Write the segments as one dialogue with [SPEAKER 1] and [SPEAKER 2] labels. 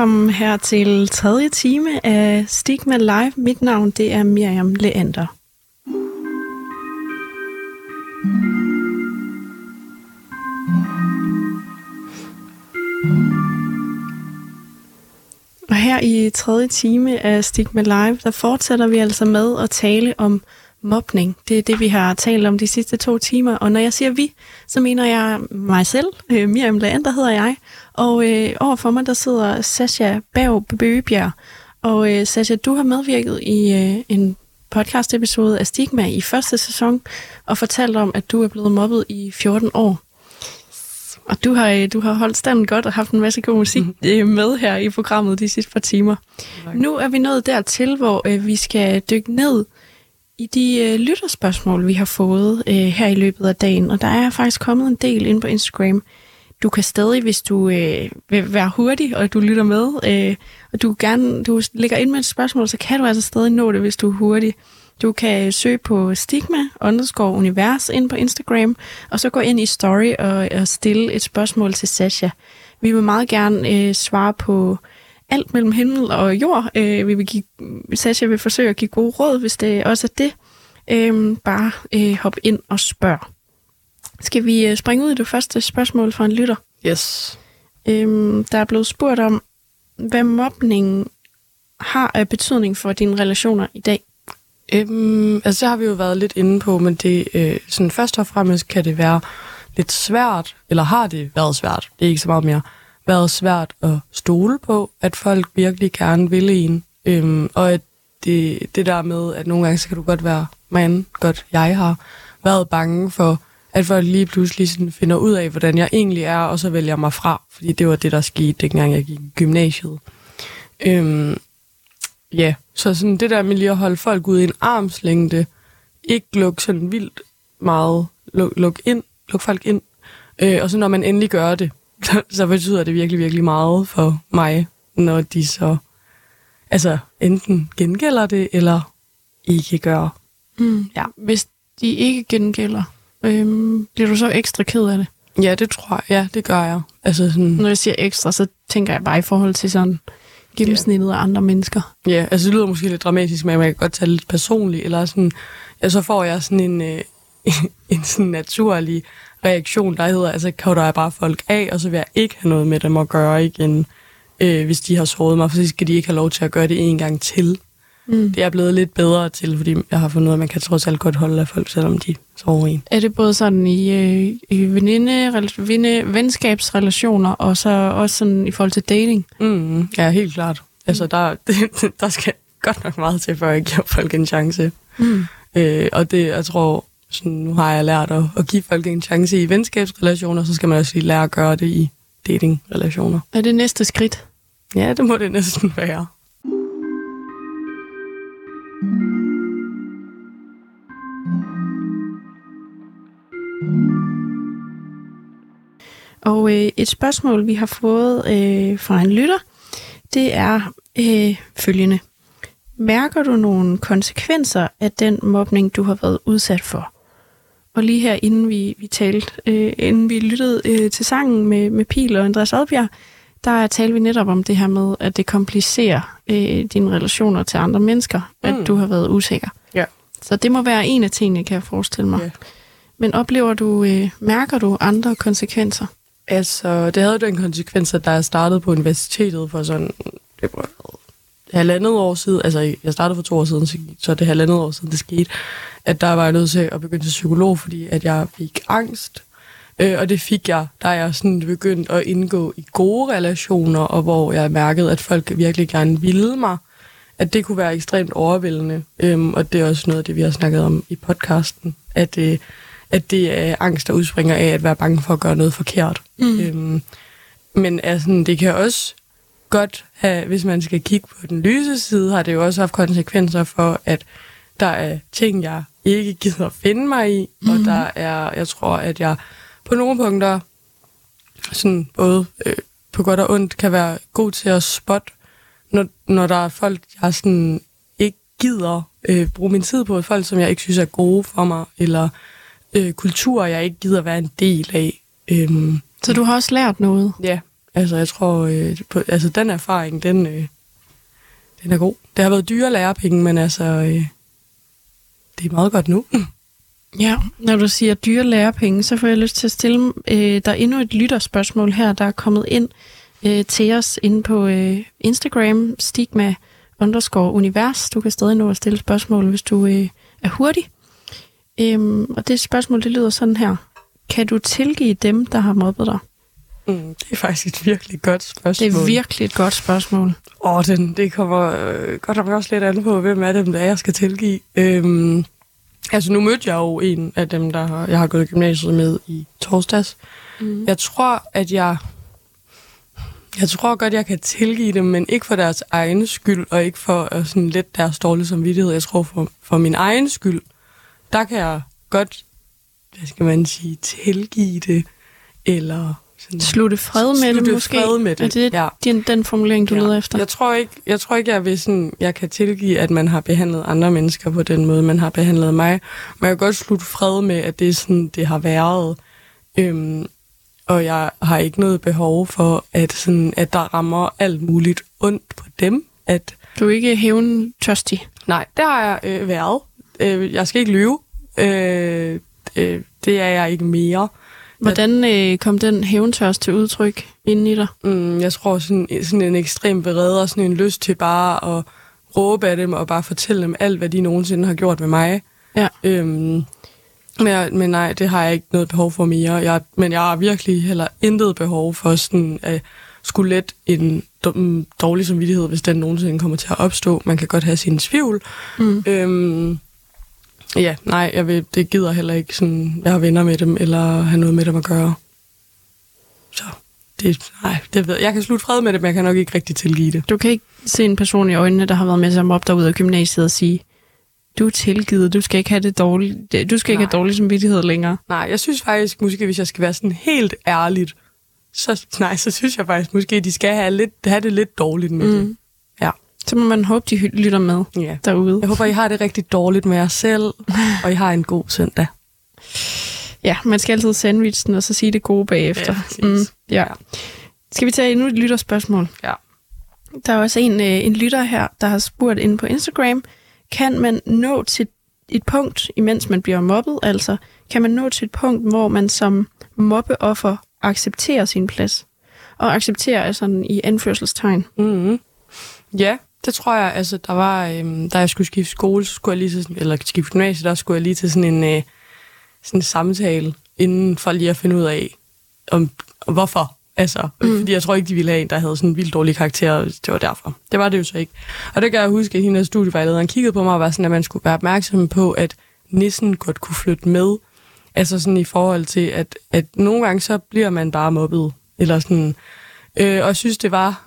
[SPEAKER 1] Velkommen her til tredje time af Stigma Live. Mit navn det er Miriam Leander. Og her i tredje time af Stigma Live, der fortsætter vi altså med at tale om mobning. Det er det, vi har talt om de sidste to timer. Og når jeg siger vi, så mener jeg mig selv. Øh, Miriam Leander hedder jeg. Og øh, overfor mig, der sidder Sasha Bav Bøgebjerg. Og øh, Sasha, du har medvirket i øh, en podcast-episode af Stigma i første sæson, og fortalt om, at du er blevet mobbet i 14 år. Og du har, øh, du har holdt standen godt og haft en masse god musik øh, med her i programmet de sidste par timer. Nu er vi nået dertil, hvor øh, vi skal dykke ned i de øh, lytterspørgsmål, vi har fået øh, her i løbet af dagen. Og der er faktisk kommet en del ind på Instagram. Du kan stadig, hvis du øh, vil være hurtig, og du lytter med, øh, og du gerne du lægger ind med et spørgsmål, så kan du altså stadig nå det, hvis du er hurtig. Du kan søge på stigma underscore univers ind på Instagram, og så gå ind i story og, og stille et spørgsmål til Sasha. Vi vil meget gerne øh, svare på alt mellem himmel og jord. Øh, vi vil give, Sasha vil forsøge at give gode råd, hvis det også er det. Øh, bare øh, hop ind og spørg. Skal vi øh, springe ud i det første spørgsmål fra en lytter?
[SPEAKER 2] Yes.
[SPEAKER 1] Øh, der er blevet spurgt om, hvad mobning har af betydning for dine relationer i dag.
[SPEAKER 2] Øhm, altså, det har vi jo været lidt inde på, men det, øh, sådan først og fremmest kan det være lidt svært, eller har det været svært, det er ikke så meget mere, været svært at stole på, at folk virkelig gerne ville en. Øhm, og at det, det der med, at nogle gange, så kan du godt være, mand, godt jeg har været bange for, at folk lige pludselig sådan finder ud af, hvordan jeg egentlig er, og så vælger mig fra. Fordi det var det, der skete, dengang jeg gik i gymnasiet. Øhm, ja, så sådan det der med lige at holde folk ud i en armslængde, ikke lukke sådan vildt meget, luk, luk ind, luk folk ind. Øh, og så når man endelig gør det, så, så betyder det virkelig, virkelig meget for mig, når de så altså enten gengælder det, eller ikke gør.
[SPEAKER 1] Mm. Ja, hvis de ikke gengælder, øhm, bliver du så ekstra ked af det?
[SPEAKER 2] Ja, det tror jeg. Ja, det gør jeg. Altså sådan,
[SPEAKER 1] Når jeg siger ekstra, så tænker jeg bare i forhold til sådan gennemsnittet af andre mennesker.
[SPEAKER 2] ja, altså det lyder måske lidt dramatisk, men jeg kan godt tage lidt personligt, eller sådan, ja, så får jeg sådan en, øh, en sådan naturlig reaktion, der hedder, altså kan jeg bare folk af, og så vil jeg ikke have noget med dem at gøre igen, øh, hvis de har såret mig, for så skal de ikke have lov til at gøre det en gang til.
[SPEAKER 1] Mm.
[SPEAKER 2] Det er jeg blevet lidt bedre til, fordi jeg har fundet ud af, at man kan trods alt godt holde af folk, selvom de sårer en.
[SPEAKER 1] Er det både sådan i, øh, i veninde, venne, venskabsrelationer, og så også sådan i forhold til dating?
[SPEAKER 2] Mm, ja, helt klart. Altså, der, der skal godt nok meget til, før jeg giver folk en chance.
[SPEAKER 1] Mm.
[SPEAKER 2] Øh, og det, jeg tror, sådan, nu har jeg lært at, at give folk en chance i venskabsrelationer, så skal man også lige lære at gøre det i datingrelationer.
[SPEAKER 1] Er det næste skridt?
[SPEAKER 2] Ja, det må det næsten være.
[SPEAKER 1] Og øh, et spørgsmål, vi har fået øh, fra en lytter, det er øh, følgende. Mærker du nogle konsekvenser af den mobning, du har været udsat for? Og lige her, inden vi, vi talte, øh, inden vi lyttede øh, til sangen med, med Pil og Andreas Oddbjerg, der talte vi netop om det her med, at det komplicerer øh, dine relationer til andre mennesker, mm. At du har været usikker.
[SPEAKER 2] Ja.
[SPEAKER 1] Så det må være en af tingene, kan jeg forestille mig.
[SPEAKER 2] Ja.
[SPEAKER 1] Men oplever du, øh, mærker du andre konsekvenser?
[SPEAKER 2] Altså, det havde den konsekvens, at da jeg startede på universitetet for sådan, det var halvandet år siden, altså jeg startede for to år siden, så, så det er halvandet år siden, det skete, at der var jeg nødt til at begynde til psykolog, fordi at jeg fik angst. Øh, og det fik jeg, da jeg sådan begyndte at indgå i gode relationer, og hvor jeg mærkede, at folk virkelig gerne ville mig, at det kunne være ekstremt overvældende. Øhm, og det er også noget af det, vi har snakket om i podcasten, at, øh, at det er angst, der udspringer af at være bange for at gøre noget forkert.
[SPEAKER 1] Mm.
[SPEAKER 2] Øhm, men altså, det kan også godt have, hvis man skal kigge på den lyse side, har det jo også haft konsekvenser for, at der er ting, jeg ikke gider finde mig i, mm. og der er, jeg tror, at jeg på nogle punkter, sådan både øh, på godt og ondt, kan være god til at spotte, når, når der er folk, jeg sådan ikke gider øh, bruge min tid på, folk, som jeg ikke synes er gode for mig, eller øh, kulturer, jeg ikke gider være en del af. Øhm,
[SPEAKER 1] Så du har også lært noget?
[SPEAKER 2] Ja, altså jeg tror, øh, på, altså den erfaring, den, øh, den er god. Det har været dyre lærepenge, men altså, øh, det er meget godt nu.
[SPEAKER 1] Ja, når du siger dyre lærepenge, så får jeg lyst til at stille øh, der endnu et lytterspørgsmål her, der er kommet ind øh, til os inde på øh, Instagram, stigma underscore univers. Du kan stadig nå at stille spørgsmål, hvis du øh, er hurtig. Øhm, og det spørgsmål, det lyder sådan her. Kan du tilgive dem, der har mobbet dig?
[SPEAKER 2] Mm, det er faktisk et virkelig godt spørgsmål.
[SPEAKER 1] Det er virkelig et godt spørgsmål.
[SPEAKER 2] Åh, den, det kommer øh, godt nok også lidt an på, hvem af dem, der er, jeg skal tilgive. Øhm, altså, nu mødte jeg jo en af dem, der har, jeg har gået i gymnasiet med i torsdags. Mm. Jeg tror, at jeg... Jeg tror godt, jeg kan tilgive dem, men ikke for deres egen skyld, og ikke for at sådan lidt deres dårlige samvittighed. Jeg tror for, for min egen skyld, der kan jeg godt, hvad skal man sige, tilgive det, eller sådan,
[SPEAKER 1] Slutte fred med
[SPEAKER 2] slutte
[SPEAKER 1] det måske?
[SPEAKER 2] fred med det,
[SPEAKER 1] Er det
[SPEAKER 2] ja.
[SPEAKER 1] den, den formulering, du leder efter?
[SPEAKER 2] Jeg tror ikke, jeg tror ikke, jeg vil sådan, jeg kan tilgive, at man har behandlet andre mennesker på den måde, man har behandlet mig. Men jeg kan godt slutte fred med, at det er sådan, det har været. Øhm, og jeg har ikke noget behov for, at, sådan, at der rammer alt muligt ondt på dem. At,
[SPEAKER 1] Du er ikke hævntørstig.
[SPEAKER 2] nej, det har jeg øh, været. Øh, jeg skal ikke lyve. Øh, øh, det er jeg ikke mere.
[SPEAKER 1] Hvordan øh, kom den hævntørst til udtryk inden i dig?
[SPEAKER 2] Mm, jeg tror sådan, sådan en ekstrem bereder, sådan en lyst til bare at råbe af dem og bare fortælle dem alt, hvad de nogensinde har gjort med mig.
[SPEAKER 1] Ja.
[SPEAKER 2] Øhm, men, men nej, det har jeg ikke noget behov for mere. Jeg, men jeg har virkelig heller intet behov for sådan at skulle let en dårlig samvittighed, hvis den nogensinde kommer til at opstå. Man kan godt have sin tvivl.
[SPEAKER 1] Mm.
[SPEAKER 2] Øhm, ja, nej, jeg vil, det gider heller ikke sådan, jeg har venner med dem, eller have noget med dem at gøre. Så det, nej, det ved jeg. Jeg kan slutte fred med det, men jeg kan nok ikke rigtig tilgive det.
[SPEAKER 1] Du kan ikke se en person i øjnene, der har været med mobbe dig ud af gymnasiet og sige, du er tilgivet, du skal ikke have det dårligt, du skal ikke
[SPEAKER 2] Nej.
[SPEAKER 1] have dårlig samvittighed længere.
[SPEAKER 2] Nej, jeg synes faktisk, måske hvis jeg skal være sådan helt ærligt, så, nej, så synes jeg faktisk, måske de skal have, lidt, have det lidt dårligt med mm. det.
[SPEAKER 1] Så må man håbe, de lytter med
[SPEAKER 2] ja.
[SPEAKER 1] derude.
[SPEAKER 2] Jeg håber, I har det rigtig dårligt med jer selv, og I har en god søndag.
[SPEAKER 1] Ja, man skal altid sandwich den, og så sige det gode bagefter.
[SPEAKER 2] Ja, præcis.
[SPEAKER 1] ja. Skal vi tage endnu et lytterspørgsmål?
[SPEAKER 2] Ja.
[SPEAKER 1] Der er også en, øh, en lytter her, der har spurgt inde på Instagram, kan man nå til et punkt, imens man bliver mobbet, altså kan man nå til et punkt, hvor man som mobbeoffer accepterer sin plads? Og accepterer er sådan i anførselstegn.
[SPEAKER 2] Mm-hmm. Ja, det tror jeg. Altså, der var, øhm, da jeg skulle skifte skole, så skulle jeg lige til, sådan- eller skifte gymnasie, der skulle jeg lige til sådan en, øh, sådan en samtale, inden for lige at finde ud af, om, om hvorfor. Altså, mm. fordi jeg tror ikke, de ville have en, der havde sådan en vildt dårlig karakter, det var derfor. Det var det jo så ikke. Og det kan jeg huske, at hende af studievejlederen kiggede på mig og var sådan, at man skulle være opmærksom på, at nissen godt kunne flytte med. Altså sådan i forhold til, at, at nogle gange så bliver man bare mobbet. Eller sådan. Øh, og jeg synes, det var...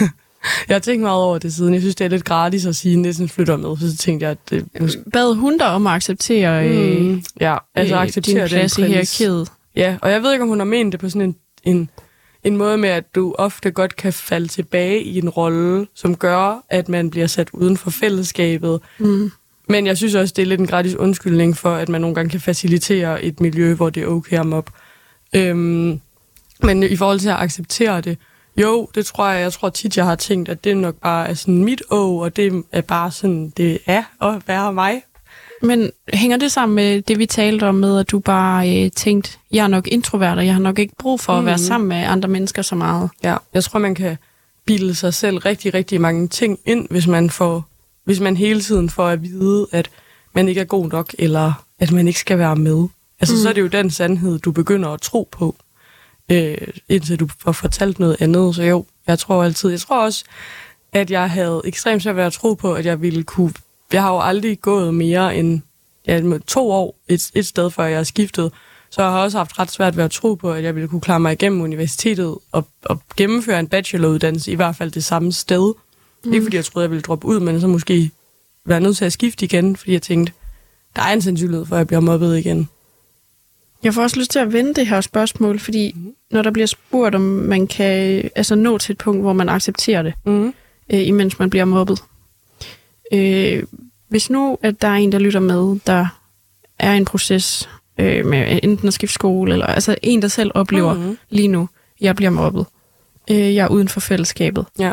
[SPEAKER 2] jeg har tænkt meget over det siden. Jeg synes, det er lidt gratis at sige, at nissen flytter med. Så tænkte jeg, at det måske...
[SPEAKER 1] Bad hun dig om at acceptere øh,
[SPEAKER 2] Mm, ja, altså
[SPEAKER 1] øh,
[SPEAKER 2] acceptere
[SPEAKER 1] din plads i hierarkiet?
[SPEAKER 2] Ja, og jeg ved ikke, om hun har ment det på sådan en, en, en måde med, at du ofte godt kan falde tilbage i en rolle, som gør, at man bliver sat uden for fællesskabet.
[SPEAKER 1] Mm.
[SPEAKER 2] Men jeg synes også, det er lidt en gratis undskyldning for, at man nogle gange kan facilitere et miljø, hvor det er okay at mobbe. Øhm, men i forhold til at acceptere det, jo, det tror jeg, jeg tror tit, jeg har tænkt, at det nok bare er sådan mit å, og det er bare sådan, det er at være mig.
[SPEAKER 1] Men hænger det sammen med det, vi talte om med, at du bare øh, tænkte, jeg er nok introvert, og jeg har nok ikke brug for at være
[SPEAKER 2] Mhm.
[SPEAKER 1] sammen med andre mennesker så meget?
[SPEAKER 2] Ja, jeg tror, man kan bilde sig selv rigtig, rigtig mange ting ind, hvis man får, hvis man hele tiden får at vide, at man ikke er god nok, eller at man ikke skal være med. Altså, mm. så er det jo den sandhed, du begynder at tro på, øh, indtil du får fortalt noget andet. Så jo, jeg tror altid, jeg tror også, at jeg havde ekstremt svært ved at tro på, at jeg ville kunne, jeg har jo aldrig gået mere end ja, to år et, et sted, før jeg skiftet. Så jeg har også haft ret svært ved at tro på, at jeg ville kunne klare mig igennem universitetet og, og gennemføre en bacheloruddannelse, i hvert fald det samme sted. Mm. Ikke fordi jeg troede, jeg ville droppe ud, men så måske være nødt til at skifte igen, fordi jeg tænkte, der er en sandsynlighed for, at jeg bliver mobbet igen.
[SPEAKER 1] Jeg får også lyst til at vende det her spørgsmål, fordi mm. når der bliver spurgt, om man kan altså, nå til et punkt, hvor man accepterer det,
[SPEAKER 2] Mm.
[SPEAKER 1] øh, imens man bliver mobbet. Øh, hvis nu, at der er en, der lytter med, der er en proces øh, med enten at skifte skole, eller altså en, der selv oplever
[SPEAKER 2] Mhm.
[SPEAKER 1] lige nu, jeg bliver mobbet, øh, jeg er uden for fællesskabet.
[SPEAKER 2] Ja.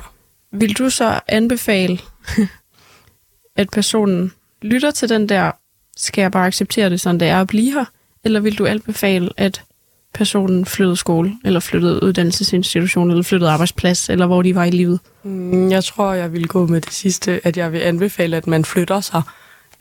[SPEAKER 1] Vil du så anbefale, at personen lytter til den der, skal jeg bare acceptere det, sådan det er at blive her? Eller vil du anbefale, at personen flyttede skole, eller flyttede uddannelsesinstitution, eller flyttede arbejdsplads, eller hvor de var i livet?
[SPEAKER 2] Mm, Jeg tror, jeg vil gå med det sidste, at jeg vil anbefale, at man flytter sig.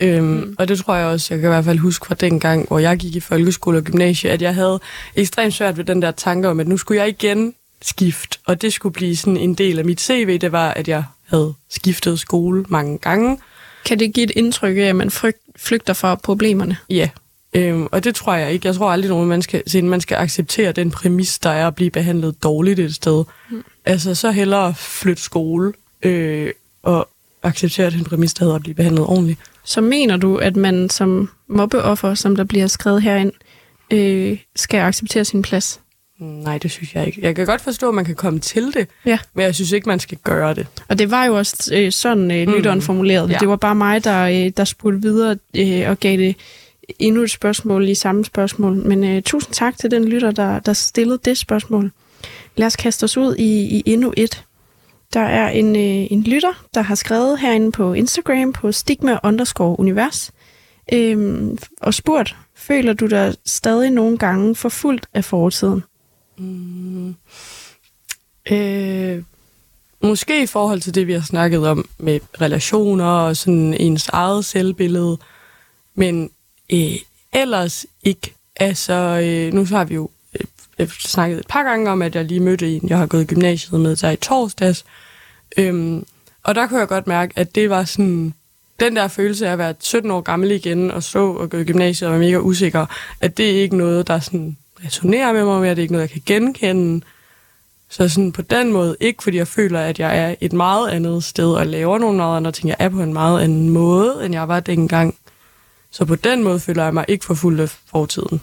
[SPEAKER 2] Øhm, mm. Og det tror jeg også, jeg kan i hvert fald huske fra den gang, hvor jeg gik i folkeskole og gymnasie, at jeg havde ekstremt svært ved den der tanke om, at nu skulle jeg igen skifte, og det skulle blive sådan en del af mit CV, det var, at jeg havde skiftet skole mange gange.
[SPEAKER 1] Kan det give et indtryk af, at man flygter fra problemerne?
[SPEAKER 2] Ja, øhm, og det tror jeg ikke. Jeg tror aldrig, nogen man skal, sådan, man skal acceptere den præmis, der er at blive behandlet dårligt et sted. Mm. Altså, så hellere flytte skole øh, og acceptere den præmis, der hedder at blive behandlet ordentligt.
[SPEAKER 1] Så mener du, at man som mobbeoffer, som der bliver skrevet herind, øh, skal acceptere sin plads?
[SPEAKER 2] Nej, det synes jeg ikke. Jeg kan godt forstå, at man kan komme til det,
[SPEAKER 1] Ja.
[SPEAKER 2] men jeg synes ikke, man skal gøre det.
[SPEAKER 1] Og det var jo også øh, sådan, øh, lytteren
[SPEAKER 2] Mm.
[SPEAKER 1] formulerede det.
[SPEAKER 2] Ja.
[SPEAKER 1] Det var bare mig, der, øh, der spurgte videre øh, og gav det endnu et spørgsmål i samme spørgsmål. Men øh, tusind tak til den lytter, der, der stillede det spørgsmål. Lad os kaste os ud i, i endnu et. Der er en, øh, en lytter, der har skrevet herinde på Instagram på stigma underscore univers øh, og spurgt, føler du dig stadig nogle gange forfulgt af fortiden? Mm.
[SPEAKER 2] Øh, måske i forhold til det, vi har snakket om med relationer og sådan ens eget selvbillede, men øh, ellers ikke. Altså, øh, nu så har vi jo øh, øh, snakket et par gange om, at jeg lige mødte en, jeg har gået i gymnasiet med der i torsdags. Øhm, og der kunne jeg godt mærke, at det var sådan, den der følelse af at være 17 år gammel igen og stå og gå i gymnasiet og være mega usikker, at det er ikke noget, der sådan resonerer med mig mere, det er ikke noget, jeg kan genkende. Så sådan på den måde, ikke fordi jeg føler, at jeg er et meget andet sted og laver nogle meget andre ting. Jeg er på en meget anden måde, end jeg var dengang. Så på den måde føler jeg mig ikke forfulgt af fortiden.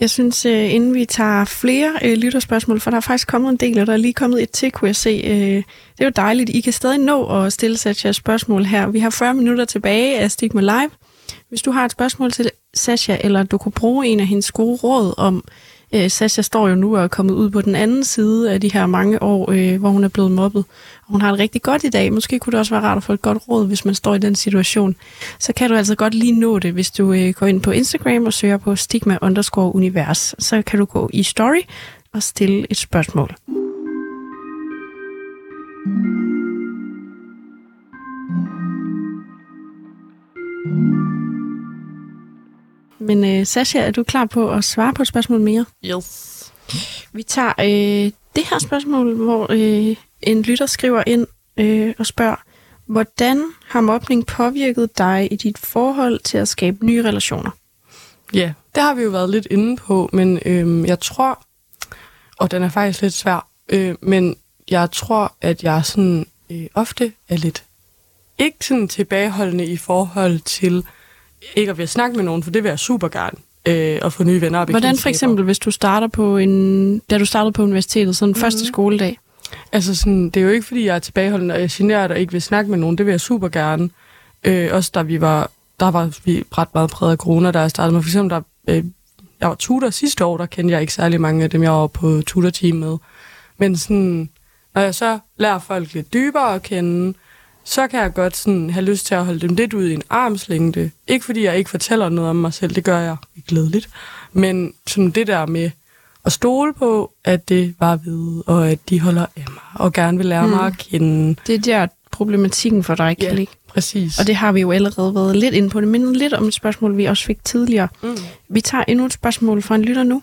[SPEAKER 1] Jeg synes, øh, inden vi tager flere øh, lytterspørgsmål, for der er faktisk kommet en del, og der er lige kommet et til, kunne jeg se. Øh, det er jo dejligt. I kan stadig nå at stille Sasha spørgsmål her. Vi har 40 minutter tilbage af Stigma Live. Hvis du har et spørgsmål til Sasha, eller du kunne bruge en af hendes gode råd om, øh, Sasha står jo nu og er kommet ud på den anden side af de her mange år, øh, hvor hun er blevet mobbet. Og hun har det rigtig godt i dag. Måske kunne det også være rart at få et godt råd, hvis man står i den situation. Så kan du altså godt lige nå det, hvis du øh, går ind på Instagram og søger på stigma underscore univers. Så kan du gå i story og stille et spørgsmål. Men øh, Sasha, er du klar på at svare på et spørgsmål mere?
[SPEAKER 2] Yes.
[SPEAKER 1] Vi tager øh, det her spørgsmål, hvor øh, en lytter skriver ind øh, og spørger, hvordan har mobning påvirket dig i dit forhold til at skabe nye relationer?
[SPEAKER 2] Ja, det har vi jo været lidt inde på, men øhm, jeg tror, og den er faktisk lidt svær, øh, men jeg tror, at jeg sådan øh, ofte er lidt ikke sådan tilbageholdende i forhold til ikke at vil snakke med nogen, for det vil jeg super gerne, øh, at få nye venner og
[SPEAKER 1] Hvordan for eksempel, hvis du starter på en, da du startede på universitetet, sådan mm-hmm. første skoledag?
[SPEAKER 2] Altså sådan, det er jo ikke, fordi jeg er tilbageholdende, og jeg er generet og ikke vil snakke med nogen. Det vil jeg super gerne. Øh, også da vi var, der var vi ret meget præget af corona, da jeg startede med. For eksempel, der, øh, jeg var tutor sidste år, der kendte jeg ikke særlig mange af dem, jeg var på tutorteam med. Men sådan, når jeg så lærer folk lidt dybere at kende, så kan jeg godt sådan have lyst til at holde dem lidt ud i en armslængde. Ikke fordi jeg ikke fortæller noget om mig selv, det gør jeg glædeligt. Men sådan det der med at stole på, at det var ved, og at de holder af mig, og gerne vil lære mm. mig at kende.
[SPEAKER 1] Det er der problematikken for dig kan
[SPEAKER 2] Ja.
[SPEAKER 1] ligge.
[SPEAKER 2] Præcis.
[SPEAKER 1] Og det har vi jo allerede været lidt inde på. Det minder lidt om et spørgsmål, vi også fik tidligere.
[SPEAKER 2] Mm.
[SPEAKER 1] Vi tager endnu et spørgsmål fra en lytter nu.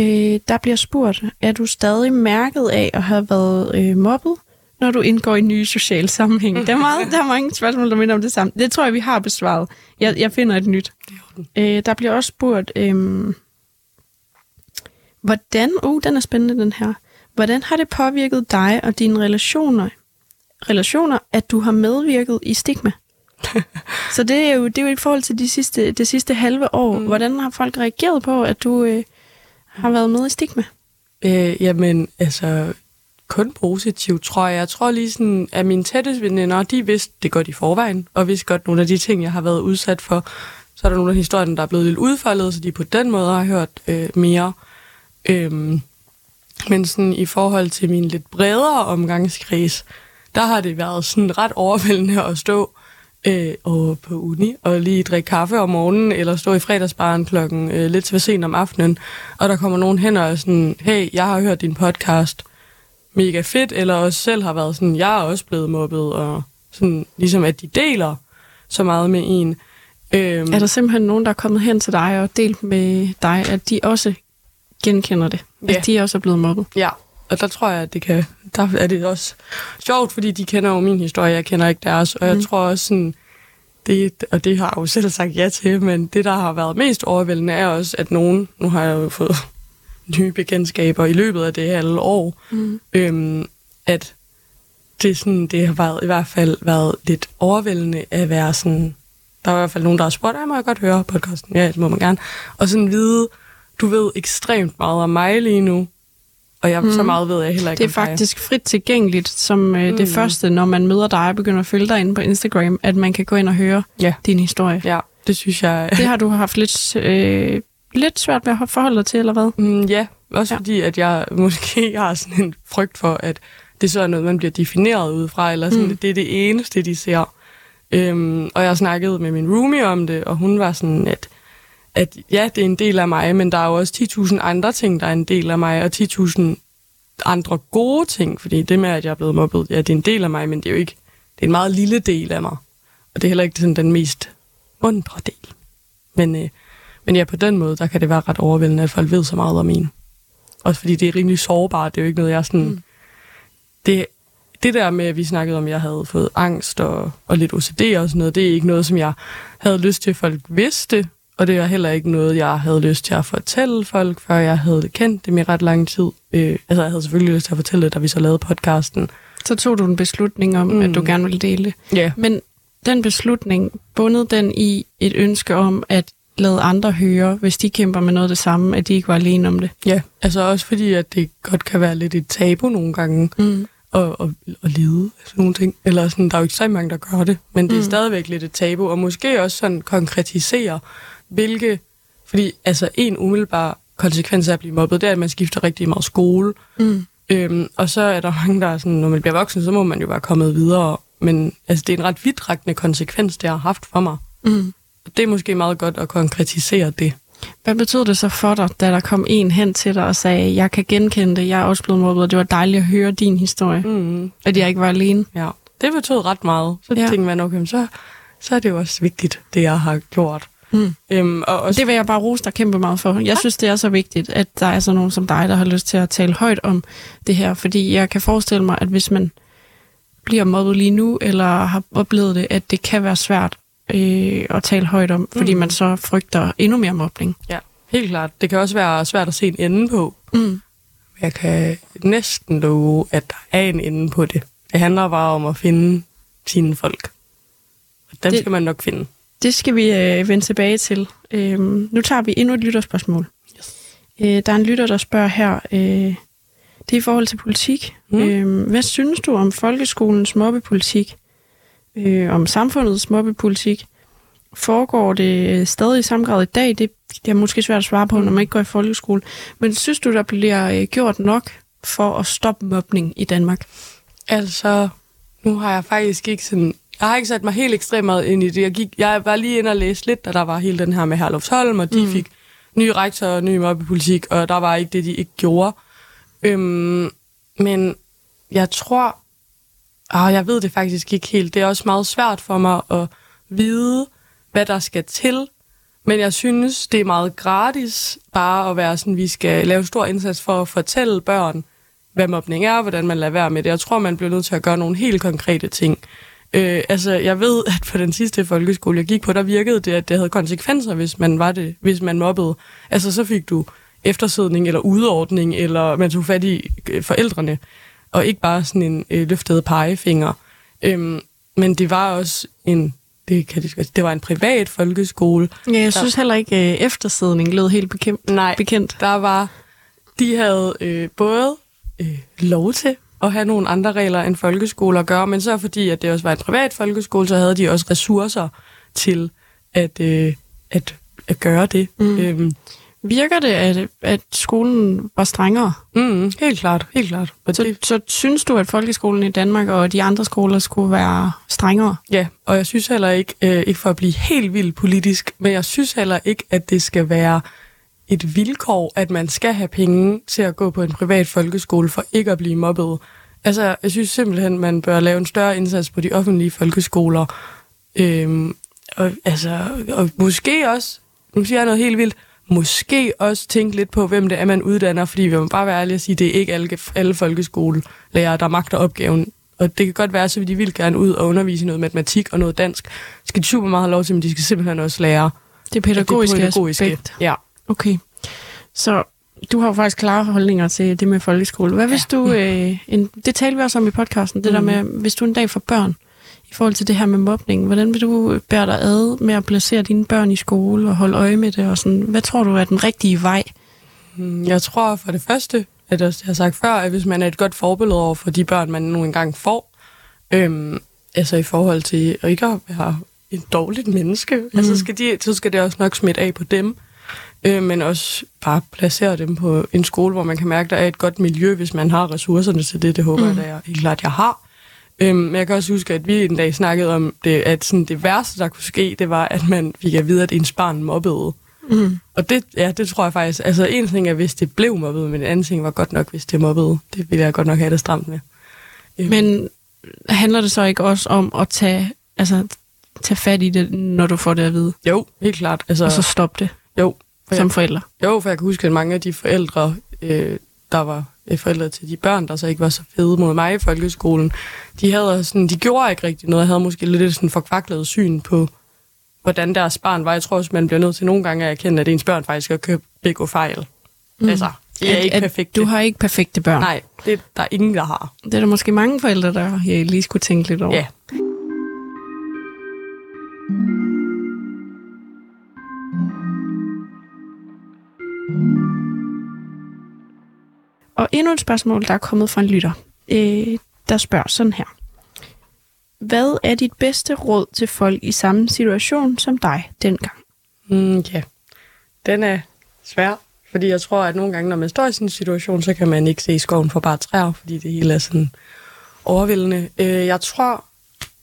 [SPEAKER 1] Øh, der bliver spurgt, er du stadig mærket af at have været øh, mobbet, når du indgår i nye sociale sammenhæng? Der er, meget, der er mange spørgsmål, der minder om det samme. Det tror jeg, vi har besvaret. Jeg, jeg finder et nyt. Øh, der bliver også spurgt, øh, hvordan, uh, den er spændende den her. Hvordan har det påvirket dig og dine relationer, relationer at du har medvirket i stigma? Så det er, jo, det er jo i forhold til de sidste, det sidste halve år. Mm. Hvordan har folk reageret på, at du øh, har været med i stigma?
[SPEAKER 2] Øh, jamen, altså, kun positivt, tror jeg. Jeg tror lige sådan, at mine tætteste veninder, de vidste det godt i forvejen, og vidste godt nogle af de ting, jeg har været udsat for. Så er der nogle af historierne, der er blevet lidt udfoldet, så de på den måde har hørt øh, mere. Øhm, men sådan i forhold til min lidt bredere omgangskreds, der har det været sådan ret overvældende at stå øh, og på uni og lige drikke kaffe om morgenen, eller stå i fredagsbaren klokken øh, lidt til sent om aftenen, og der kommer nogen hen og er sådan, hey, jeg har hørt din podcast, mega fedt, eller også selv har været sådan, jeg er også blevet mobbet, og sådan ligesom at de deler så meget med en.
[SPEAKER 1] Øhm, er der simpelthen nogen, der er kommet hen til dig og delt med dig, at de også genkender det? At ja. de også er blevet mobbet?
[SPEAKER 2] Ja, og der tror jeg, at det kan, der er det også sjovt, fordi de kender jo min historie, jeg kender ikke deres, og jeg mm. tror også sådan, det, og det har jeg jo selv sagt ja til, men det, der har været mest overvældende, er også, at nogen, nu har jeg jo fået nye bekendtskaber i løbet af det halve år, mm. øhm, at det, sådan, det har været, i hvert fald været lidt overvældende at være sådan, der er i hvert fald nogen, der har spurgt, må jeg godt høre podcasten? Ja, det må man gerne. Og sådan vide, du ved ekstremt meget om mig lige nu, og jeg, mm. så meget ved jeg heller ikke
[SPEAKER 1] Det er faktisk frit tilgængeligt som øh, mm. det første, når man møder dig og begynder at følge dig inde på Instagram, at man kan gå ind og høre ja. din historie.
[SPEAKER 2] Ja, det synes jeg...
[SPEAKER 1] det har du haft lidt, øh, lidt svært ved at forholde dig til, eller hvad?
[SPEAKER 2] Mm, ja, også ja. fordi, at jeg måske har sådan en frygt for, at det så er noget, man bliver defineret ud fra, eller sådan, mm. det er det eneste, de ser. Øhm, og jeg snakkede med min roomie om det, og hun var sådan, at at ja, det er en del af mig, men der er jo også 10.000 andre ting, der er en del af mig, og 10.000 andre gode ting, fordi det med, at jeg er blevet mobbet, ja, det er en del af mig, men det er jo ikke, det er en meget lille del af mig. Og det er heller ikke sådan den mest undre del. Men, øh, men ja, på den måde, der kan det være ret overvældende, at folk ved så meget om en. Også fordi det er rimelig sårbart, det er jo ikke noget, jeg sådan... Mm. Det, det der med, at vi snakkede om, at jeg havde fået angst og, og lidt OCD og sådan noget, det er ikke noget, som jeg havde lyst til, at folk vidste. Og det er heller ikke noget, jeg havde lyst til at fortælle folk, før jeg havde kendt dem i ret lang tid. Øh, altså, jeg havde selvfølgelig lyst til at fortælle det, da vi så lavede podcasten.
[SPEAKER 1] Så tog du en beslutning om, mm. at du gerne ville dele.
[SPEAKER 2] Ja. Yeah.
[SPEAKER 1] Men den beslutning, bundet den i et ønske om at lade andre høre, hvis de kæmper med noget af det samme, at de ikke var alene om det?
[SPEAKER 2] Ja, altså også fordi, at det godt kan være lidt et tabu nogle gange. Mm og, og, og lide af sådan nogle ting. Eller sådan, der er jo ikke så mange, der gør det, men det er mm. stadigvæk lidt et tabu, og måske også sådan konkretisere, hvilke... Fordi altså en umiddelbar konsekvens af at blive mobbet, det er, at man skifter rigtig meget skole. Mm. Øhm, og så er der mange, der er sådan, når man bliver voksen, så må man jo bare komme videre. Men altså, det er en ret vidtrækkende konsekvens, det har haft for mig. Mm. Det er måske meget godt at konkretisere det.
[SPEAKER 1] Hvad betød det så for dig, da der kom en hen til dig og sagde, jeg kan genkende det, jeg er også blevet mobbet, og det var dejligt at høre din historie, mm. at jeg ikke var alene?
[SPEAKER 2] Ja, det betød ret meget. Så ja. tænkte man, okay, så, så er det jo også vigtigt, det jeg har gjort.
[SPEAKER 1] Mm. Øhm, og også... Det vil jeg bare rose dig kæmpe meget for. Jeg ja. synes, det er så vigtigt, at der er sådan nogen som dig, der har lyst til at tale højt om det her, fordi jeg kan forestille mig, at hvis man bliver mobbet lige nu, eller har oplevet det, at det kan være svært øh, at tale højt om, fordi mm. man så frygter endnu mere mobning.
[SPEAKER 2] Ja, helt klart. Det kan også være svært at se en ende på. Mm. Jeg kan næsten love, at der er en ende på det. Det handler bare om at finde sine folk. Og dem det, skal man nok finde.
[SPEAKER 1] Det skal vi øh, vende tilbage til. Øhm, nu tager vi endnu et lytterspørgsmål. Yes. Øh, der er en lytter, der spørger her, øh, det er i forhold til politik. Mm. Øh, hvad synes du om folkeskolens mobbepolitik? Øh, om samfundets mobbepolitik. Foregår det stadig i samme grad i dag? Det, det er måske svært at svare på, når man ikke går i folkeskole. Men synes du, der bliver øh, gjort nok for at stoppe mobning i Danmark?
[SPEAKER 2] Altså, nu har jeg faktisk ikke sådan... Jeg har ikke sat mig helt ekstremt meget ind i det. Jeg, gik, jeg var lige inde og læste lidt, da der var hele den her med Herlufsholm, og de mm. fik ny rektor og ny mobbepolitik, og der var ikke det, de ikke gjorde. Øhm, men jeg tror, Ah, jeg ved det faktisk ikke helt. Det er også meget svært for mig at vide, hvad der skal til. Men jeg synes, det er meget gratis bare at være sådan, vi skal lave stor indsats for at fortælle børn, hvad mobning er, og hvordan man lader være med det. Jeg tror, man bliver nødt til at gøre nogle helt konkrete ting. Øh, altså, jeg ved, at på den sidste folkeskole, jeg gik på, der virkede det, at det havde konsekvenser, hvis man var det, hvis man mobbede. Altså, så fik du eftersidning eller udordning, eller man tog fat i øh, forældrene, og ikke bare sådan en øh, løftet pegefinger. Øhm, men det var også en det, kan det, det var en privat folkeskole.
[SPEAKER 1] Ja, jeg synes heller ikke, at eftersidning lød helt bekendt.
[SPEAKER 2] Nej,
[SPEAKER 1] bekendt.
[SPEAKER 2] der var, de havde øh, både øh, lov til at have nogle andre regler end folkeskoler gør, men så fordi, at det også var en privat folkeskole, så havde de også ressourcer til at, øh, at, at gøre det. Mm. Øhm,
[SPEAKER 1] Virker det, at, at skolen var strengere?
[SPEAKER 2] Mm, helt klart, helt klart.
[SPEAKER 1] Og så, det... så synes du, at folkeskolen i Danmark og de andre skoler skulle være strengere?
[SPEAKER 2] Ja, og jeg synes heller ikke, øh, ikke for at blive helt vildt politisk, men jeg synes heller ikke, at det skal være et vilkår, at man skal have penge til at gå på en privat folkeskole for ikke at blive mobbet. Altså, jeg synes simpelthen, man bør lave en større indsats på de offentlige folkeskoler. Øhm, og, altså, og måske også, nu siger jeg noget helt vildt, måske også tænke lidt på, hvem det er, man uddanner, fordi vi må bare være ærlige og sige, det er ikke alle, alle folkeskolelærere, der magter opgaven. Og det kan godt være, så de vil gerne ud og undervise i noget matematik og noget dansk. Skal de super meget have lov til, men de skal simpelthen også lære
[SPEAKER 1] det pædagogiske,
[SPEAKER 2] det pædagogiske. aspekt.
[SPEAKER 1] Ja. Okay. Så du har jo faktisk klare holdninger til det med folkeskole. Hvad hvis ja. du, øh, en, det talte vi også om i podcasten, det mm. der med, hvis du en dag får børn, i forhold til det her med mobning. Hvordan vil du bære dig ad med at placere dine børn i skole og holde øje med det? Og sådan? Hvad tror du er den rigtige vej?
[SPEAKER 2] Mm, jeg tror for det første, at jeg har sagt før, at hvis man er et godt forbillede over for de børn, man nu engang får, øhm, altså i forhold til ikke at være et dårligt menneske, mm. altså skal de, så skal det også nok smitte af på dem, øh, men også bare placere dem på en skole, hvor man kan mærke, at der er et godt miljø, hvis man har ressourcerne til det. Det håber mm. jeg, at jeg helt klart, jeg har. Øhm, men jeg kan også huske, at vi en dag snakkede om, det, at sådan det værste, der kunne ske, det var, at man fik at vide, at ens barn mobbede. Mm. Og det, ja, det tror jeg faktisk. Altså, en ting er, hvis det blev mobbet, men en anden ting var godt nok, hvis det mobbede. Det ville jeg godt nok have det stramt med.
[SPEAKER 1] Øhm. Men handler det så ikke også om at tage, altså, tage fat i det, når du får det at vide?
[SPEAKER 2] Jo, helt klart.
[SPEAKER 1] Altså, og så stoppe det?
[SPEAKER 2] Jo.
[SPEAKER 1] Som jeg, forældre?
[SPEAKER 2] Jo, for jeg kan huske, at mange af de forældre, øh, der var forældre til de børn, der så ikke var så fede mod mig i folkeskolen, de, havde sådan, de gjorde ikke rigtig noget. Jeg havde måske lidt sådan forkvaklet syn på, hvordan deres barn var. Jeg tror også, man bliver nødt til nogle gange at erkende, at ens børn faktisk købt begå fejl. Mm. Altså, det er at, ikke perfekt.
[SPEAKER 1] Du har ikke perfekte børn?
[SPEAKER 2] Nej, det der er ingen, der har.
[SPEAKER 1] Det er der måske mange forældre, der jeg lige skulle tænke lidt over.
[SPEAKER 2] Ja.
[SPEAKER 1] Og endnu et spørgsmål, der er kommet fra en lytter, øh, der spørger sådan her. Hvad er dit bedste råd til folk i samme situation som dig dengang?
[SPEAKER 2] Mm, ja, den er svær, fordi jeg tror, at nogle gange, når man står i sådan en situation, så kan man ikke se skoven for bare træer, fordi det hele er sådan overvældende. Øh, jeg tror,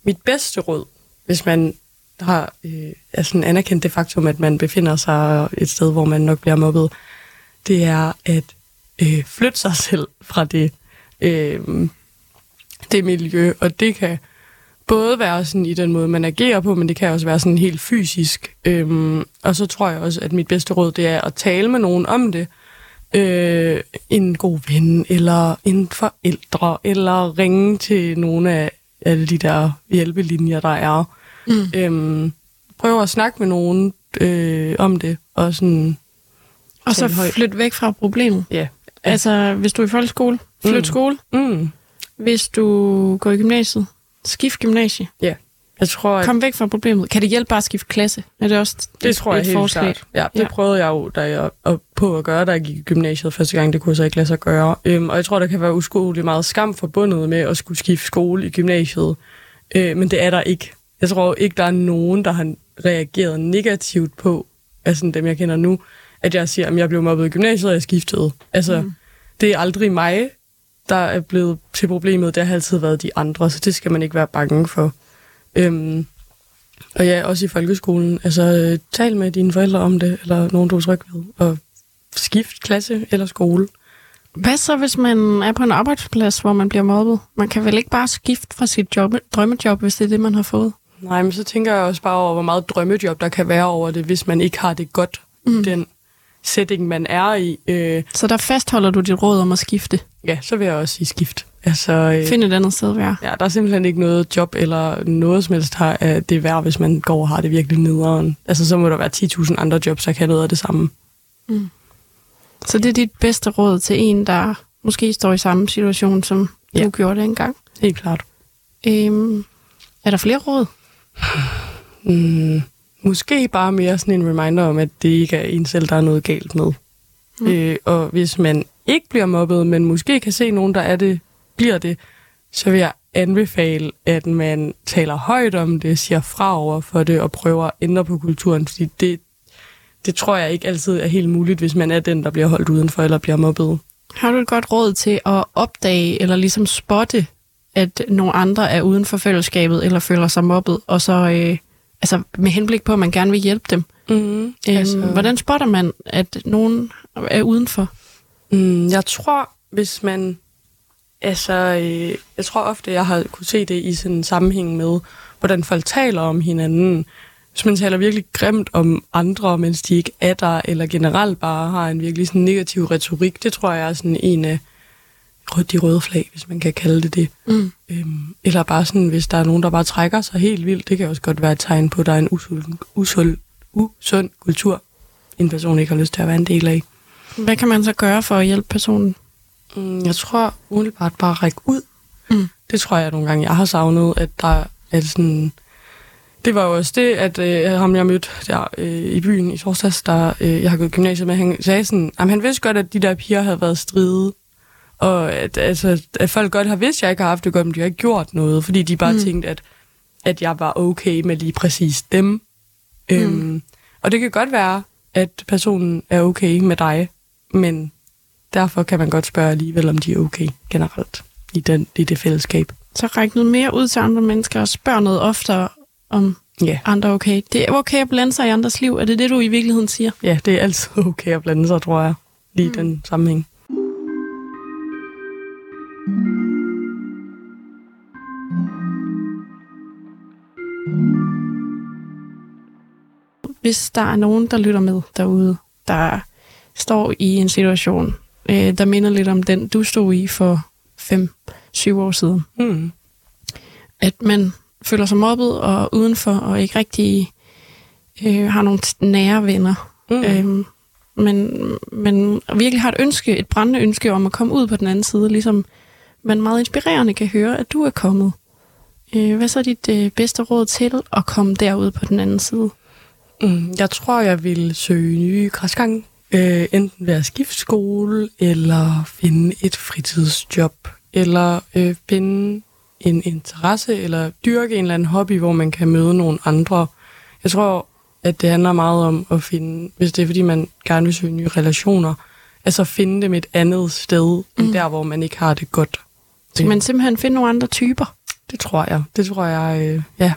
[SPEAKER 2] mit bedste råd, hvis man har øh, er sådan anerkendt det faktum, at man befinder sig et sted, hvor man nok bliver mobbet, det er at øh, flytte sig selv fra det, øh, det miljø, og det kan både være sådan i den måde, man agerer på, men det kan også være sådan helt fysisk. Øhm, og så tror jeg også, at mit bedste råd, det er at tale med nogen om det. Øh, en god ven, eller en forældre, eller ringe til nogle af alle de der hjælpelinjer, der er. Mm. Øhm, prøv at snakke med nogen øh, om det, og sådan...
[SPEAKER 1] Og så flytte væk fra problemet.
[SPEAKER 2] Ja.
[SPEAKER 1] Altså, hvis du er i folkeskole, flyt mm. skole.
[SPEAKER 2] Mm.
[SPEAKER 1] Hvis du går i gymnasiet, skift gymnasie.
[SPEAKER 2] Ja. Jeg tror,
[SPEAKER 1] at... Kom væk fra problemet. Kan det hjælpe bare at skifte klasse? Er det også
[SPEAKER 2] det et, tror jeg et helt forslag? klart. Ja, det ja. prøvede jeg jo da jeg, op, på at gøre, da jeg gik i gymnasiet første gang. Det kunne jeg så ikke lade sig gøre. Øhm, og jeg tror, der kan være uskodeligt meget skam forbundet med at skulle skifte skole i gymnasiet. Øh, men det er der ikke. Jeg tror ikke, der er nogen, der har reageret negativt på, altså dem jeg kender nu, at jeg siger, at jeg blev mobbet i gymnasiet, og jeg skiftede. Altså, mm. det er aldrig mig, der er blevet til problemet. Det har altid været de andre, så det skal man ikke være bange for. Øhm, og ja, også i folkeskolen. Altså, tal med dine forældre om det, eller nogen, du er tryg ved, og skift klasse eller skole.
[SPEAKER 1] Hvad så, hvis man er på en arbejdsplads, hvor man bliver mobbet? Man kan vel ikke bare skifte fra sit job, drømmejob, hvis det er det, man har fået?
[SPEAKER 2] Nej, men så tænker jeg også bare over, hvor meget drømmejob der kan være over det, hvis man ikke har det godt mm. den setting, man er i. Øh,
[SPEAKER 1] Så der fastholder du dit råd om at skifte.
[SPEAKER 2] ja, så vil jeg også sige skift. Altså, øh,
[SPEAKER 1] Find et andet sted at være.
[SPEAKER 2] ja, der er simpelthen ikke noget job eller noget som helst her, af det er værd, hvis man går og har det virkelig nederen. Altså, så må der være 10.000 andre jobs, der kan noget af det samme.
[SPEAKER 1] Så det er dit bedste råd til en, der måske står i samme situation, som
[SPEAKER 2] Ja.
[SPEAKER 1] du gjorde engang.
[SPEAKER 2] Helt klart.
[SPEAKER 1] Øhm, er der flere råd?
[SPEAKER 2] Mm, måske bare mere sådan en reminder om, at det ikke er en selv, der er noget galt med. Mm. Øh, og hvis man ikke bliver mobbet, men måske kan se nogen, der er det, bliver det, så vil jeg anbefale, at man taler højt om det, siger fra over for det og prøver at ændre på kulturen, fordi det, det tror jeg ikke altid er helt muligt, hvis man er den, der bliver holdt udenfor eller bliver mobbet.
[SPEAKER 1] Har du et godt råd til at opdage eller ligesom spotte, at nogle andre er uden for fællesskabet eller føler sig mobbet, og så øh, altså med henblik på, at man gerne vil hjælpe dem?
[SPEAKER 2] Mm,
[SPEAKER 1] Øhm, altså... Hvordan spotter man, at nogen er udenfor?
[SPEAKER 2] Mm, jeg tror, hvis man... Altså, øh, jeg tror ofte, jeg har kunne se det i sådan en sammenhæng med, hvordan folk taler om hinanden. Hvis man taler virkelig grimt om andre, mens de ikke er der, eller generelt bare har en virkelig sådan negativ retorik, det tror jeg er sådan en af rød- de røde flag, hvis man kan kalde det det.
[SPEAKER 1] Mm.
[SPEAKER 2] Øhm, eller bare sådan, hvis der er nogen, der bare trækker sig helt vildt, det kan også godt være et tegn på, at der er en usund, usund, usund kultur, en person ikke har lyst til at være en del af.
[SPEAKER 1] Hvad kan man så gøre for at hjælpe personen?
[SPEAKER 2] Mm, Jeg tror umiddelbart bare at række ud.
[SPEAKER 1] Mm.
[SPEAKER 2] Det tror jeg nogle gange, jeg har savnet, at der er sådan... Det var jo også det, at øh, ham jeg mødte der øh, i byen i torsdags, der øh, jeg har gået gymnasiet med, han sagde sådan, at han vidste godt, at de der piger havde været stride, og at, altså, at folk godt har vidst, at jeg ikke har haft det godt, men de har ikke gjort noget, fordi de bare
[SPEAKER 1] Mm.
[SPEAKER 2] tænkte, at, at jeg var okay med lige præcis dem. Mm. Øhm, og det kan godt være, at personen er okay med dig, men derfor kan man godt spørge alligevel, om de er okay generelt i, den, i det fællesskab.
[SPEAKER 1] Så ræk noget mere ud til andre mennesker og spørg noget oftere om
[SPEAKER 2] Ja.
[SPEAKER 1] andre okay. Det er okay at blande sig i andres liv. Er det det, du i virkeligheden siger?
[SPEAKER 2] ja, det er altid okay at blande sig, tror jeg, lige mm. den sammenhæng.
[SPEAKER 1] Hvis der er nogen, der lytter med derude, der står i en situation, øh, der minder lidt om den, du stod i for 5-7 år siden.
[SPEAKER 2] Mm.
[SPEAKER 1] At man føler sig mobbet og udenfor, og ikke rigtig øh, har nogle nære venner.
[SPEAKER 2] Mm.
[SPEAKER 1] Øhm, men, men virkelig har et ønske, et brændende ønske om at komme ud på den anden side, ligesom man meget inspirerende kan høre, at du er kommet. Øh, hvad så er dit øh, bedste råd til at komme derud på den anden side?
[SPEAKER 2] Mm. Jeg tror, jeg vil søge nye græsgange. Øh, enten være skifte skole, eller finde et fritidsjob, eller øh, finde en interesse, eller dyrke en eller anden hobby, hvor man kan møde nogle andre. Jeg tror, at det handler meget om at finde, hvis det er fordi, man gerne vil søge nye relationer, altså finde dem et andet sted, mm. end der, hvor man ikke har det godt.
[SPEAKER 1] Skal man simpelthen finde nogle andre typer?
[SPEAKER 2] Det tror jeg. Det tror jeg, øh, ja.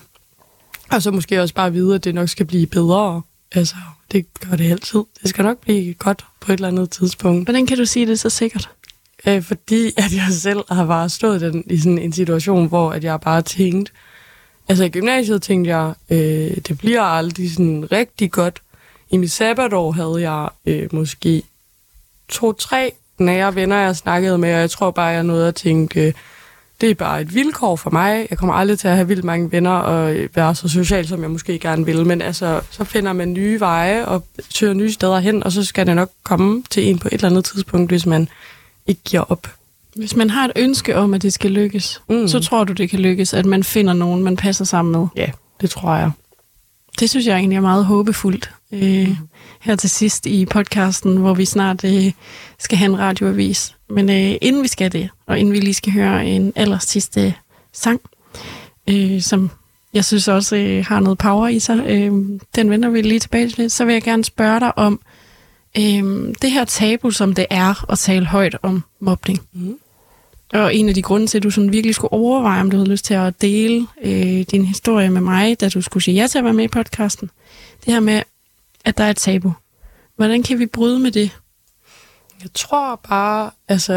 [SPEAKER 2] Og så måske også bare vide, at det nok skal blive bedre. Altså, det gør det altid. Det skal nok blive godt på et eller andet tidspunkt.
[SPEAKER 1] Hvordan kan du sige det så sikkert?
[SPEAKER 2] Øh, fordi at jeg selv har bare stået den, i sådan en situation, hvor at jeg bare tænkte, altså i gymnasiet tænkte jeg, øh, det bliver aldrig sådan rigtig godt. I mit sabbatår havde jeg øh, måske to-tre nære venner, jeg snakkede med, og jeg tror bare, jeg nåede at tænke, det er bare et vilkår for mig. Jeg kommer aldrig til at have vildt mange venner og øh, være så social, som jeg måske gerne vil. Men altså, så finder man nye veje og søger nye steder hen, og så skal det nok komme til en på et eller andet tidspunkt, hvis man ikke giver op.
[SPEAKER 1] Hvis man har et ønske om, at det skal lykkes. Mm. så tror du, det kan lykkes, at man finder nogen, man passer sammen med.
[SPEAKER 2] Ja, det tror jeg.
[SPEAKER 1] Det synes jeg egentlig er meget håbefuldt. Øh, her til sidst i podcasten, hvor vi snart øh, skal have en radioavis. Men øh, inden vi skal det, og inden vi lige skal høre en aller sidste sang, øh, som jeg synes også øh, har noget power i sig, øh, den vender vi lige tilbage til, så vil jeg gerne spørge dig om øh, det her tabu, som det er at tale højt om mobning.
[SPEAKER 2] Mm.
[SPEAKER 1] Og en af de grunde til, at du sådan virkelig skulle overveje, om du havde lyst til at dele øh, din historie med mig, da du skulle sige ja til at være med i podcasten. Det her med, at der er et tabu. Hvordan kan vi bryde med det?
[SPEAKER 2] Jeg tror bare, altså,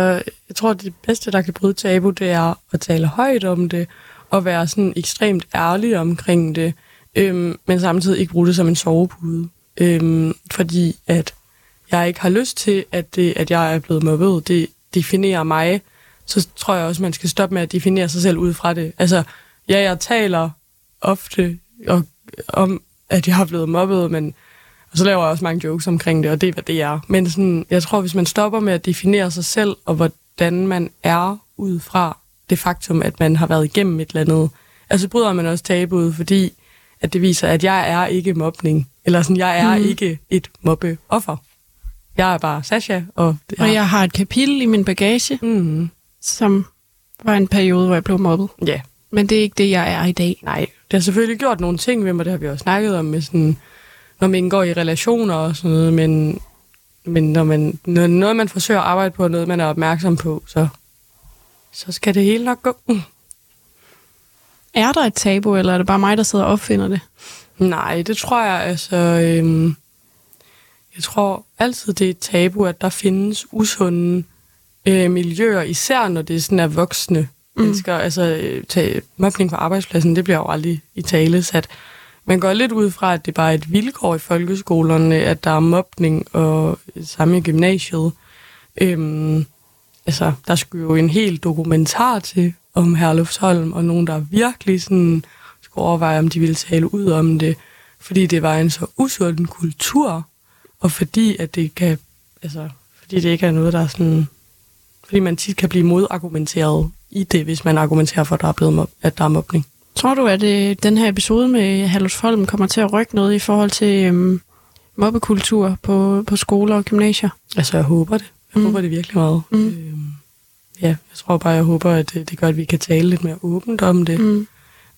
[SPEAKER 2] jeg tror, det bedste, der kan bryde tabu, det er at tale højt om det, og være sådan ekstremt ærlig omkring det, øhm, men samtidig ikke bruge det som en sovepude. Øhm, fordi at jeg ikke har lyst til, at, det, at jeg er blevet mobbet, det definerer mig, så tror jeg også, man skal stoppe med at definere sig selv ud fra det. Altså, ja, jeg taler ofte og, om, at jeg har blevet mobbet, men og så laver jeg også mange jokes omkring det, og det er, hvad det er. Men sådan, jeg tror, hvis man stopper med at definere sig selv, og hvordan man er ud fra det faktum, at man har været igennem et eller andet, altså bryder man også tabuet, fordi at det viser, at jeg er ikke mobning. Eller sådan, jeg er mm. ikke et mobbeoffer. Jeg er bare Sasha. Og,
[SPEAKER 1] ja. og jeg har et kapitel i min bagage,
[SPEAKER 2] mm.
[SPEAKER 1] Som var en periode, hvor jeg blev mobbet.
[SPEAKER 2] Ja.
[SPEAKER 1] Men det er ikke det, jeg er i dag.
[SPEAKER 2] Nej, det har selvfølgelig gjort nogle ting ved mig, det har vi også snakket om, med sådan, når man indgår i relationer og sådan noget, men, men når man, når noget, man forsøger at arbejde på, noget, man er opmærksom på, så, så skal det hele nok gå.
[SPEAKER 1] Er der et tabu, eller er det bare mig, der sidder og opfinder det?
[SPEAKER 2] Nej, det tror jeg, altså... Øhm, jeg tror altid, det er et tabu, at der findes usunde øh, miljøer, især når det sådan er voksne mm. mennesker. Altså, øh, tage mobning på arbejdspladsen, det bliver jo aldrig i tale sat. Man går lidt ud fra, at det bare er et vilkår i folkeskolerne, at der er mobning og samme i gymnasiet. Øhm, altså, der skulle jo en helt dokumentar til om Herlufsholm, og nogen, der virkelig sådan skulle overveje, om de ville tale ud om det, fordi det var en så usund kultur, og fordi at det kan, altså, fordi det ikke er noget, der er sådan, fordi man tit kan blive modargumenteret i det, hvis man argumenterer for, at der er, blevet mob- at der er mobning.
[SPEAKER 1] Tror du, at øh, den her episode med Herlufsholm kommer til at rykke noget i forhold til øhm, mobbekultur på, på skoler og gymnasier?
[SPEAKER 2] Altså, jeg håber det. Jeg mm. håber det virkelig meget.
[SPEAKER 1] Mm.
[SPEAKER 2] Øhm, ja, jeg tror bare, jeg håber, at det, det gør, at vi kan tale lidt mere åbent om det.
[SPEAKER 1] Mm.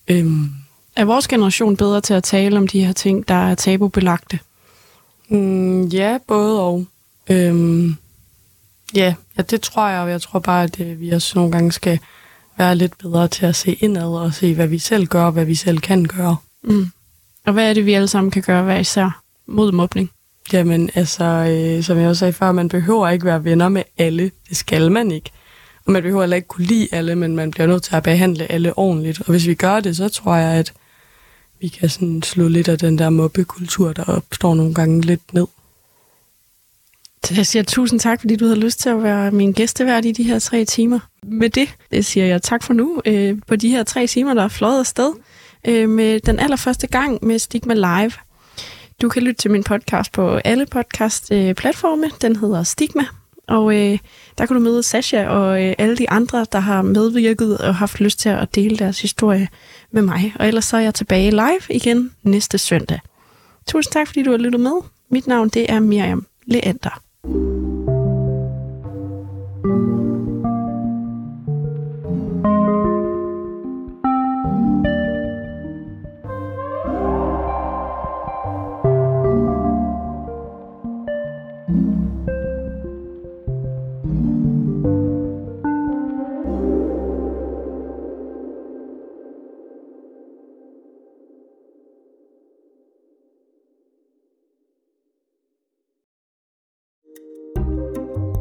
[SPEAKER 2] Øhm,
[SPEAKER 1] er vores generation bedre til at tale om de her ting, der er tabubelagte?
[SPEAKER 2] Mm, ja, både og. Øhm, ja, ja, det tror jeg, og jeg tror bare, at øh, vi også nogle gange skal være lidt bedre til at se indad og se, hvad vi selv gør, og hvad vi selv kan gøre.
[SPEAKER 1] Mm. Og hvad er det, vi alle sammen kan gøre hver især mod mobning?
[SPEAKER 2] Jamen, altså, øh, som jeg også sagde før, man behøver ikke være venner med alle. Det skal man ikke. Og man behøver heller ikke kunne lide alle, men man bliver nødt til at behandle alle ordentligt. Og hvis vi gør det, så tror jeg, at vi kan sådan slå lidt af den der mobbekultur, der opstår nogle gange lidt ned.
[SPEAKER 1] Så øh, jeg siger tusind tak, fordi du havde lyst til at være min gæstevært i de her tre timer. Med det, det siger jeg tak for nu øh, på de her tre timer, der er fløjet afsted øh, med den allerførste gang med Stigma Live. Du kan lytte til min podcast på alle podcast-platforme. Den hedder Stigma, og øh, der kan du møde Sasha og øh, alle de andre, der har medvirket og haft lyst til at dele deres historie med mig. Og ellers så er jeg tilbage live igen næste søndag. Tusind tak, fordi du har lyttet med. Mit navn det er Miriam Leander.
[SPEAKER 3] you